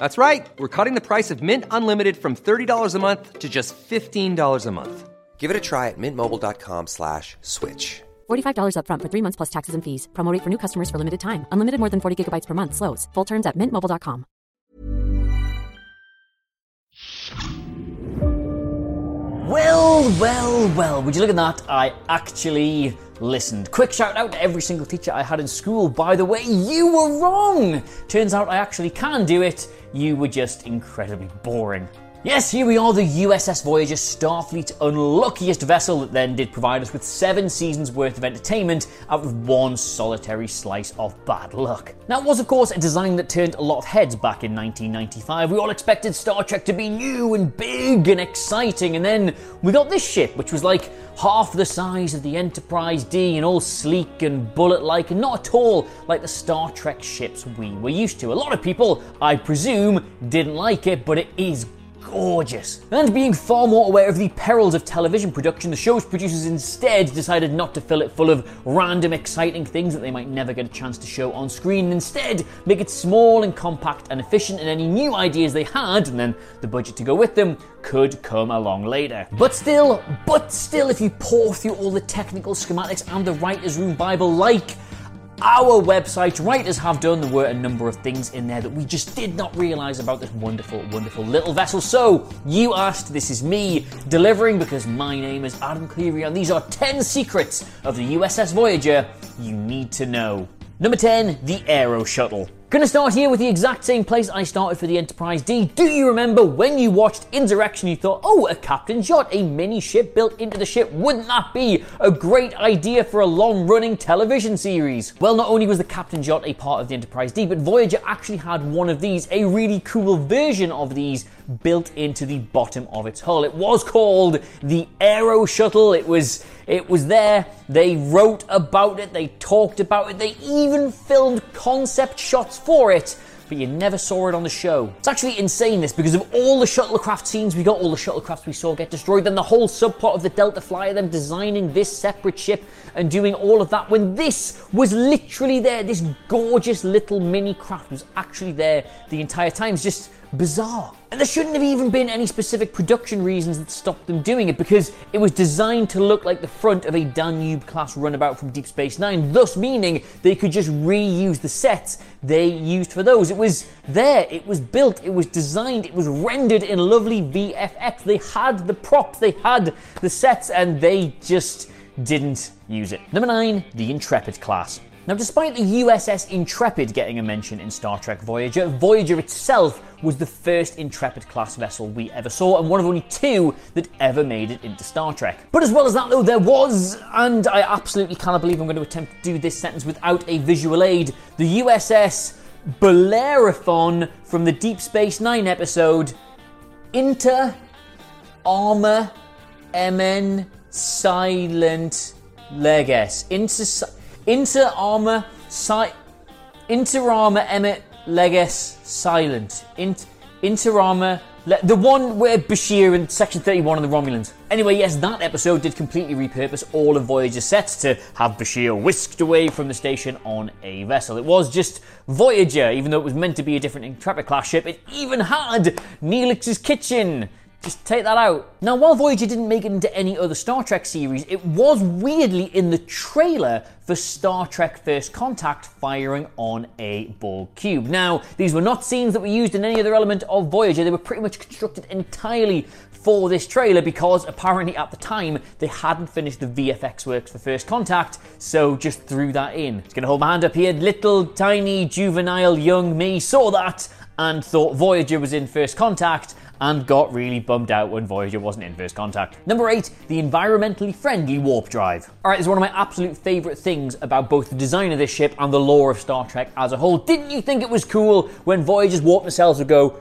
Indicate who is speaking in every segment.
Speaker 1: That's right. We're cutting the price of Mint Unlimited from $30 a month to just $15 a month.
Speaker 2: Give it a try at mintmobile.com slash switch.
Speaker 3: $45 upfront for three months plus taxes and fees. Promo rate for new customers for limited time. Unlimited more than 40 gigabytes per month. Slows. Full terms at mintmobile.com.
Speaker 4: Well, well, well, would you look at that? I actually listened. Quick shout out to every single teacher I had in school. By the way, you were wrong! Turns out I actually can do it. You were just incredibly boring. Yes, here we are, the USS Voyager, Starfleet's unluckiest vessel that then did provide us with seven seasons worth of entertainment out of one solitary slice of bad luck. It was, of course, a design that turned a lot of heads back in 1995. We all expected Star Trek to be new and big and exciting, and then we got this ship, which was like half the size of the Enterprise D and all sleek and bullet like, and not at all like the Star Trek ships we were used to. A lot of people, I presume, didn't like it, but it is gorgeous. And being far more aware of the perils of television production, the show's producers instead decided not to fill it full of random, exciting things that they might never get a chance to show on screen. and Instead, make it small and compact and efficient, and any new ideas they had, and then the budget to go with them, could come along later. But still, but still, if you pour through all the technical schematics and the writer's room Bible, like our website writers have done. There were a number of things in there that we just did not realize about this wonderful, wonderful little vessel. So, you asked, this is me delivering because my name is Adam Cleary, and these are 10 secrets of the USS Voyager you need to know. Number 10, the Aero Shuttle. Gonna start here with the exact same place I started for the Enterprise D. Do you remember when you watched Insurrection, you thought, oh, a captain's yacht, a mini ship built into the ship? Wouldn't that be a great idea for a long running television series? Well, not only was the captain's yacht a part of the Enterprise D, but Voyager actually had one of these, a really cool version of these built into the bottom of its hull. It was called the Aero Shuttle. It was it was there. They wrote about it. They talked about it. They even filmed concept shots for it. But you never saw it on the show. It's actually insane this because of all the shuttlecraft scenes we got, all the shuttlecrafts we saw get destroyed, then the whole subplot of the Delta Flyer, them designing this separate ship and doing all of that when this was literally there. This gorgeous little mini craft was actually there the entire time. It's just bizarre. And there shouldn't have even been any specific production reasons that stopped them doing it because it was designed to look like the front of a Danube class runabout from Deep Space Nine, thus meaning they could just reuse the sets they used for those. It was there, it was built, it was designed, it was rendered in lovely VFX. They had the props, they had the sets, and they just didn't use it. Number nine, the Intrepid class. Now, despite the USS Intrepid getting a mention in Star Trek Voyager, Voyager itself was the first Intrepid class vessel we ever saw, and one of only two that ever made it into Star Trek. But as well as that, though, there was, and I absolutely cannot believe I'm going to attempt to do this sentence without a visual aid, the USS Bellerophon from the Deep Space Nine episode Inter Arma Enim Silent Leges. Inter, inter Armor si, Inter Armor Emmet Leges Silent. Inter, inter Armor Le- the one where Bashir and Section 31 and the Romulans. Anyway, yes, that episode did completely repurpose all of Voyager's sets to have Bashir whisked away from the station on a vessel. It was just Voyager, even though it was meant to be a different Intrepid class ship, it even had Neelix's kitchen. Just take that out. Now, while Voyager didn't make it into any other Star Trek series, it was weirdly in the trailer for Star Trek First Contact firing on a Borg cube. Now, these were not scenes that were used in any other element of Voyager, they were pretty much constructed entirely for this trailer because apparently at the time they hadn't finished the VFX works for First Contact, so just threw that in. Just gonna hold my hand up here, little tiny juvenile young me saw that and thought Voyager was in first contact and got really bummed out when Voyager wasn't in first contact. Number 8, the environmentally friendly warp drive. Alright, this is one of my absolute favourite things about both the design of this ship and the lore of Star Trek as a whole. Didn't you think it was cool when Voyager's warp nacelles would go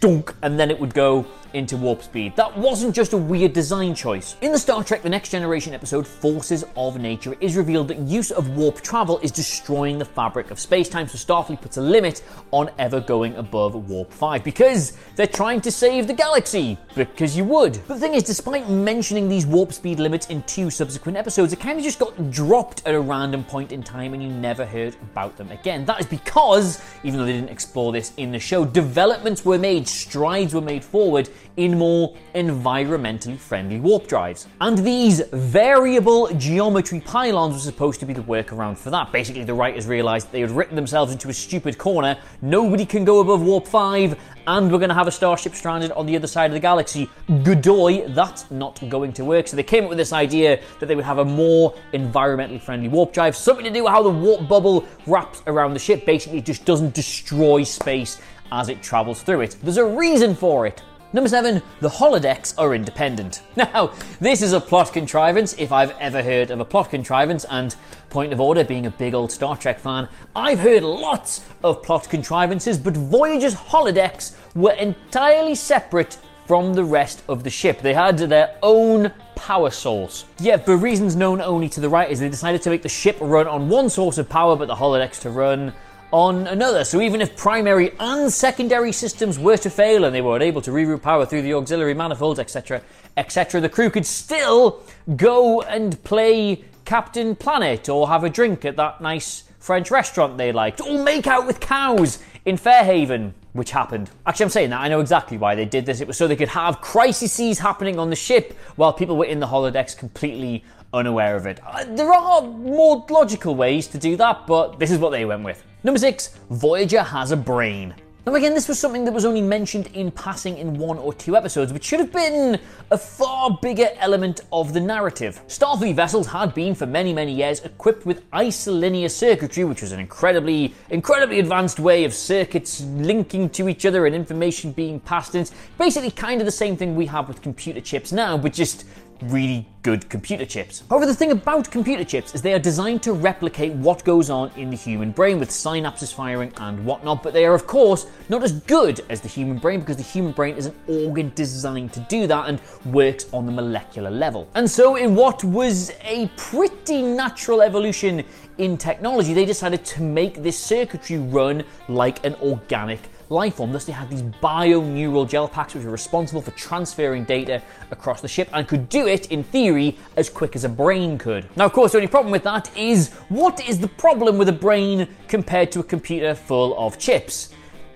Speaker 4: dunk and then it would go into warp speed. That wasn't just a weird design choice. In the Star Trek The Next Generation episode Forces of Nature, it is revealed that use of warp travel is destroying the fabric of space-time, so Starfleet puts a limit on ever going above warp 5 because they're trying to save the galaxy, because you would. But the thing is, despite mentioning these warp speed limits in two subsequent episodes, it kind of just got dropped at a random point in time and you never heard about them again. That is because, even though they didn't explore this in the show, developments were made, strides were made forward in more environmentally friendly warp drives. And these variable geometry pylons were supposed to be the workaround for that. Basically, the writers realized they had written themselves into a stupid corner. Nobody can go above warp 5, and we're going to have a starship stranded on the other side of the galaxy. Godoy, that's not going to work. So they came up with this idea that they would have a more environmentally friendly warp drive, something to do with how the warp bubble wraps around the ship. Basically, it just doesn't destroy space as it travels through it. There's a reason for it. Number seven, the holodecks are independent. Now, this is a plot contrivance if I've ever heard of a plot contrivance, and point of order, being a big old Star Trek fan, I've heard lots of plot contrivances, but Voyager's holodecks were entirely separate from the rest of the ship. They had their own power source. Yet, for reasons known only to the writers, they decided to make the ship run on one source of power, but the holodecks to run on another. So even if primary and secondary systems were to fail and they were unable to reroute power through the auxiliary manifolds, etc., etc., the crew could still go and play Captain Planet or have a drink at that nice French restaurant they liked, or make out with cows in Fair Haven, which happened. Actually, I'm saying that I know exactly why they did this. It was so they could have crises happening on the ship while people were in the holodecks completely unaware of it. Uh, there are more logical ways to do that, but this is what they went with. Number six, Voyager has a brain. Now, again, this was something that was only mentioned in passing in one or two episodes, but should have been a far bigger element of the narrative. Starfleet vessels had been, for many, many years, equipped with isolinear circuitry, which was an incredibly, incredibly advanced way of circuits linking to each other and information being passed in. Basically kind of the same thing we have with computer chips now, but just really good computer chips. However, the thing about computer chips is they are designed to replicate what goes on in the human brain with synapses firing and whatnot, but they are, of course, not as good as the human brain because the human brain is an organ designed to do that and works on the molecular level. And so, in what was a pretty natural evolution in technology, they decided to make this circuitry run like an organic life form. Thus, they had these bio-neural gel packs which were responsible for transferring data across the ship and could do it, in theory, as quick as a brain could. Now, of course, the only problem with that is what is the problem with a brain compared to a computer full of chips?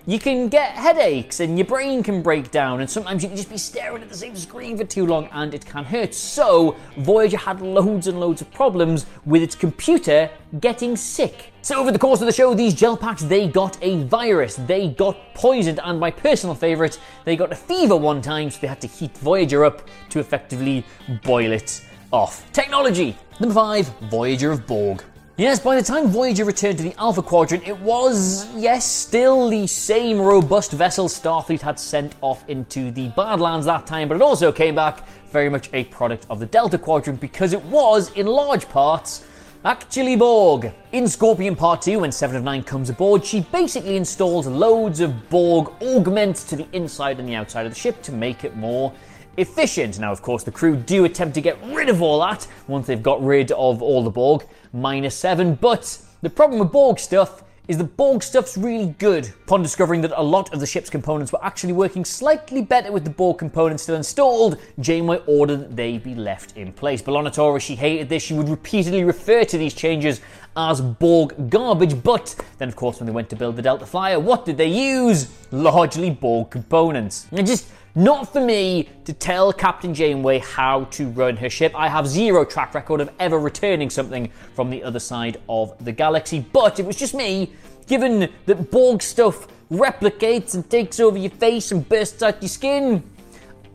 Speaker 4: You can get headaches and your brain can break down, and sometimes you can just be staring at the same screen for too long and it can hurt. So, Voyager had loads and loads of problems with its computer getting sick. So, over the course of the show, these gel packs they got a virus, they got poisoned, and my personal favourite, they got a fever one time, so they had to heat Voyager up to effectively boil it off. Technology! Number five, Voyager of Borg. Yes, by the time Voyager returned to the Alpha Quadrant, it was, yes, still the same robust vessel Starfleet had sent off into the Badlands that time, but it also came back very much a product of the Delta Quadrant because it was, in large parts, actually Borg. In Scorpion Part 2, when Seven of Nine comes aboard, she basically installs loads of Borg augments to the inside and the outside of the ship to make it more efficient. Now, of course, the crew do attempt to get rid of all that once they've got rid of all the Borg, minus seven. But the problem with Borg stuff is the Borg stuff's really good. Upon discovering that a lot of the ship's components were actually working slightly better with the Borg components still installed, Janeway ordered that they be left in place. B'Elanna Torres, she hated this. She would repeatedly refer to these changes as Borg garbage, but then, of course, when they went to build the Delta Flyer, what did they use? Largely Borg components. And just not for me to tell Captain Janeway how to run her ship. I have zero track record of ever returning something from the other side of the galaxy, but it was just me, given that Borg stuff replicates and takes over your face and bursts out your skin.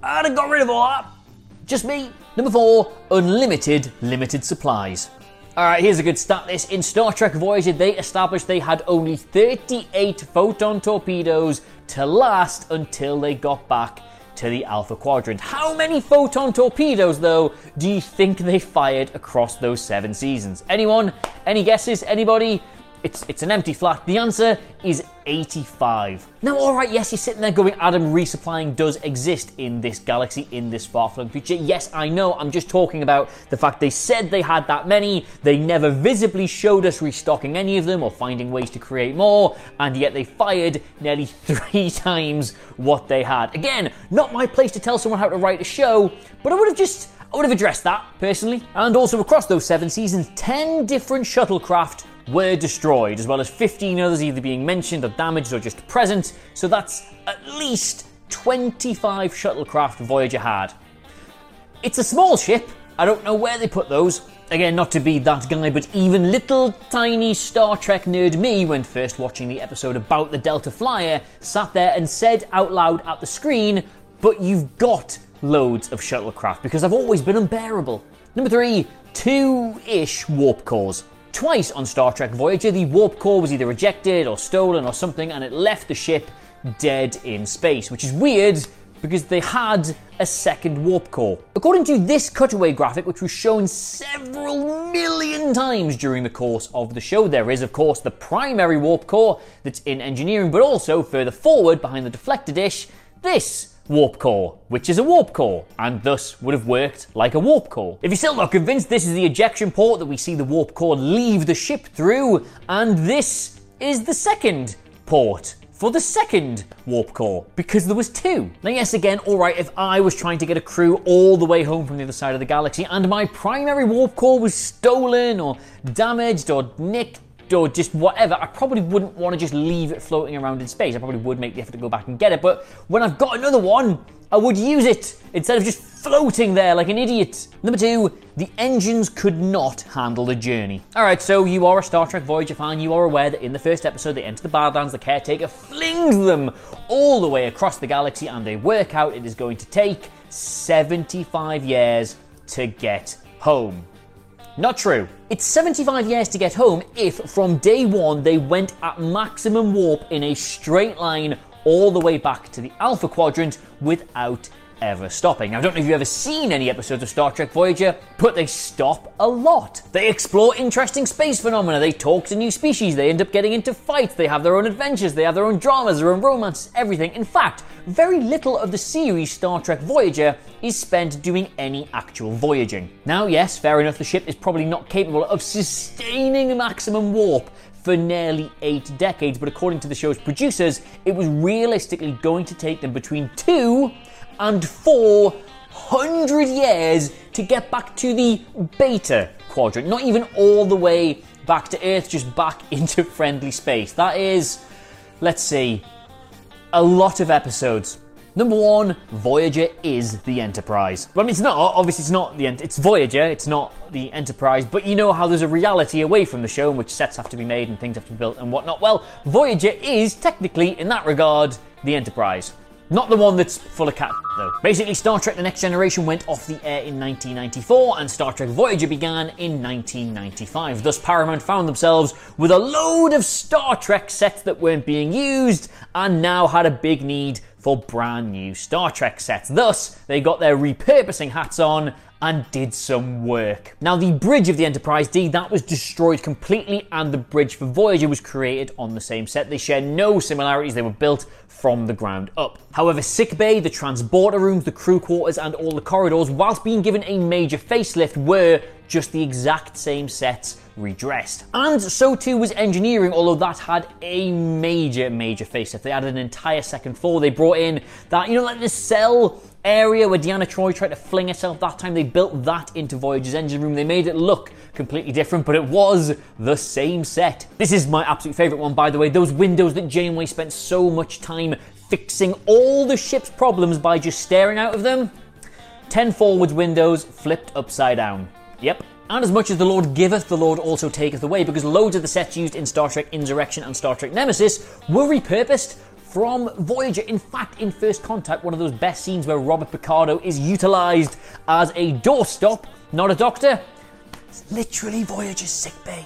Speaker 4: I'd have got rid of all that. Just me. Number four, unlimited limited supplies. All right, here's a good stat list. In Star Trek Voyager, they established they had only 38 photon torpedoes to last until they got back to the Alpha Quadrant. How many photon torpedoes, though, do you think they fired across those seven seasons? Anyone? Any guesses? Anybody? It's, it's an empty flat. The answer is 85. Now, all right, yes, you're sitting there going, Adam, resupplying does exist in this galaxy, in this far-flung future. Yes, I know. I'm just talking about the fact they said they had that many. They never visibly showed us restocking any of them or finding ways to create more, and yet they fired nearly three times what they had. Again, not my place to tell someone how to write a show, but I would have just I would have addressed that personally. And also across those seven seasons, 10 different shuttlecraft were destroyed, as well as 15 others either being mentioned or damaged or just present. So that's at least 25 shuttlecraft Voyager had. It's a small ship. I don't know where they put those. Again, not to be that guy, but even little tiny Star Trek nerd me, when first watching the episode about the Delta Flyer, sat there and said out loud at the screen, But you've got loads of shuttlecraft because I've always been unbearable. Number three, two ish warp cores. Twice on Star Trek Voyager, the warp core was either rejected or stolen or something, and it left the ship dead in space, which is weird because they had a second warp core. According to this cutaway graphic, which was shown several million times during the course of the show, there is, of course, the primary warp core that's in engineering, but also further forward behind the deflector dish, this warp core, which is a warp core, and thus would have worked like a warp core. If you're still not convinced, this is the ejection port that we see the warp core leave the ship through, and this is the second port for the second warp core because there was two. Now, yes, again, all right, if I was trying to get a crew all the way home from the other side of the galaxy and my primary warp core was stolen or damaged or nicked or just whatever, I probably wouldn't want to just leave it floating around in space. I probably would make the effort to go back and get it. But when I've got another one, I would use it instead of just floating there like an idiot. Number two, the engines could not handle the journey. All right, so you are a Star Trek Voyager fan. You are aware that in the first episode, they enter the Badlands. The caretaker flings them all the way across the galaxy, and they work out it is going to take 75 years to get home. Not true. It's 75 years to get home if from day one they went at maximum warp in a straight line all the way back to the Alpha Quadrant without ever stopping. Now, I don't know if you've ever seen any episodes of Star Trek Voyager, but they stop a lot. They explore interesting space phenomena, they talk to new species, they end up getting into fights, they have their own adventures, they have their own dramas, their own romances, everything. In fact, very little of the series Star Trek Voyager is spent doing any actual voyaging. Now, yes, fair enough, the ship is probably not capable of sustaining a maximum warp for nearly eight decades, but according to the show's producers, it was realistically going to take them between two and 400 years to get back to the beta quadrant. Not even all the way back to Earth, just back into friendly space. That is, let's see, a lot of episodes. Number one, Voyager is the Enterprise. Well, I mean, it's not. Obviously, it's not the. It's Voyager. It's not the Enterprise. But you know how there's a reality away from the show in which sets have to be made and things have to be built and whatnot. Well, Voyager is technically, in that regard, the Enterprise. Not the one that's full of cat, though. Basically, Star Trek The Next Generation went off the air in 1994, and Star Trek Voyager began in 1995. Thus, Paramount found themselves with a load of Star Trek sets that weren't being used, and now had a big need for brand new Star Trek sets. Thus, they got their repurposing hats on and did some work. Now, the bridge of the Enterprise D that was destroyed completely, and the bridge for Voyager was created on the same set. They share no similarities; they were built from the ground up. However, sickbay, the transporter rooms, the crew quarters, and all the corridors, whilst being given a major facelift, were just the exact same sets redressed. And so too was engineering, although that had a major, major facelift. They added an entire second floor. They brought in that, you know, like the cell area where Deanna Troi tried to fling herself that time. They built that into Voyager's engine room. They made it look completely different, but it was the same set. This is my absolute favorite one, by the way. Those windows that Janeway spent so much time fixing all the ship's problems by just staring out of them. 10 forwards windows flipped upside down. Yep. And as much as the Lord giveth, the Lord also taketh away, because loads of the sets used in Star Trek Insurrection and Star Trek Nemesis were repurposed from Voyager. In fact, in First Contact, one of those best scenes where Robert Picardo is utilized as a doorstop, not a doctor. It's literally Voyager's sick bay.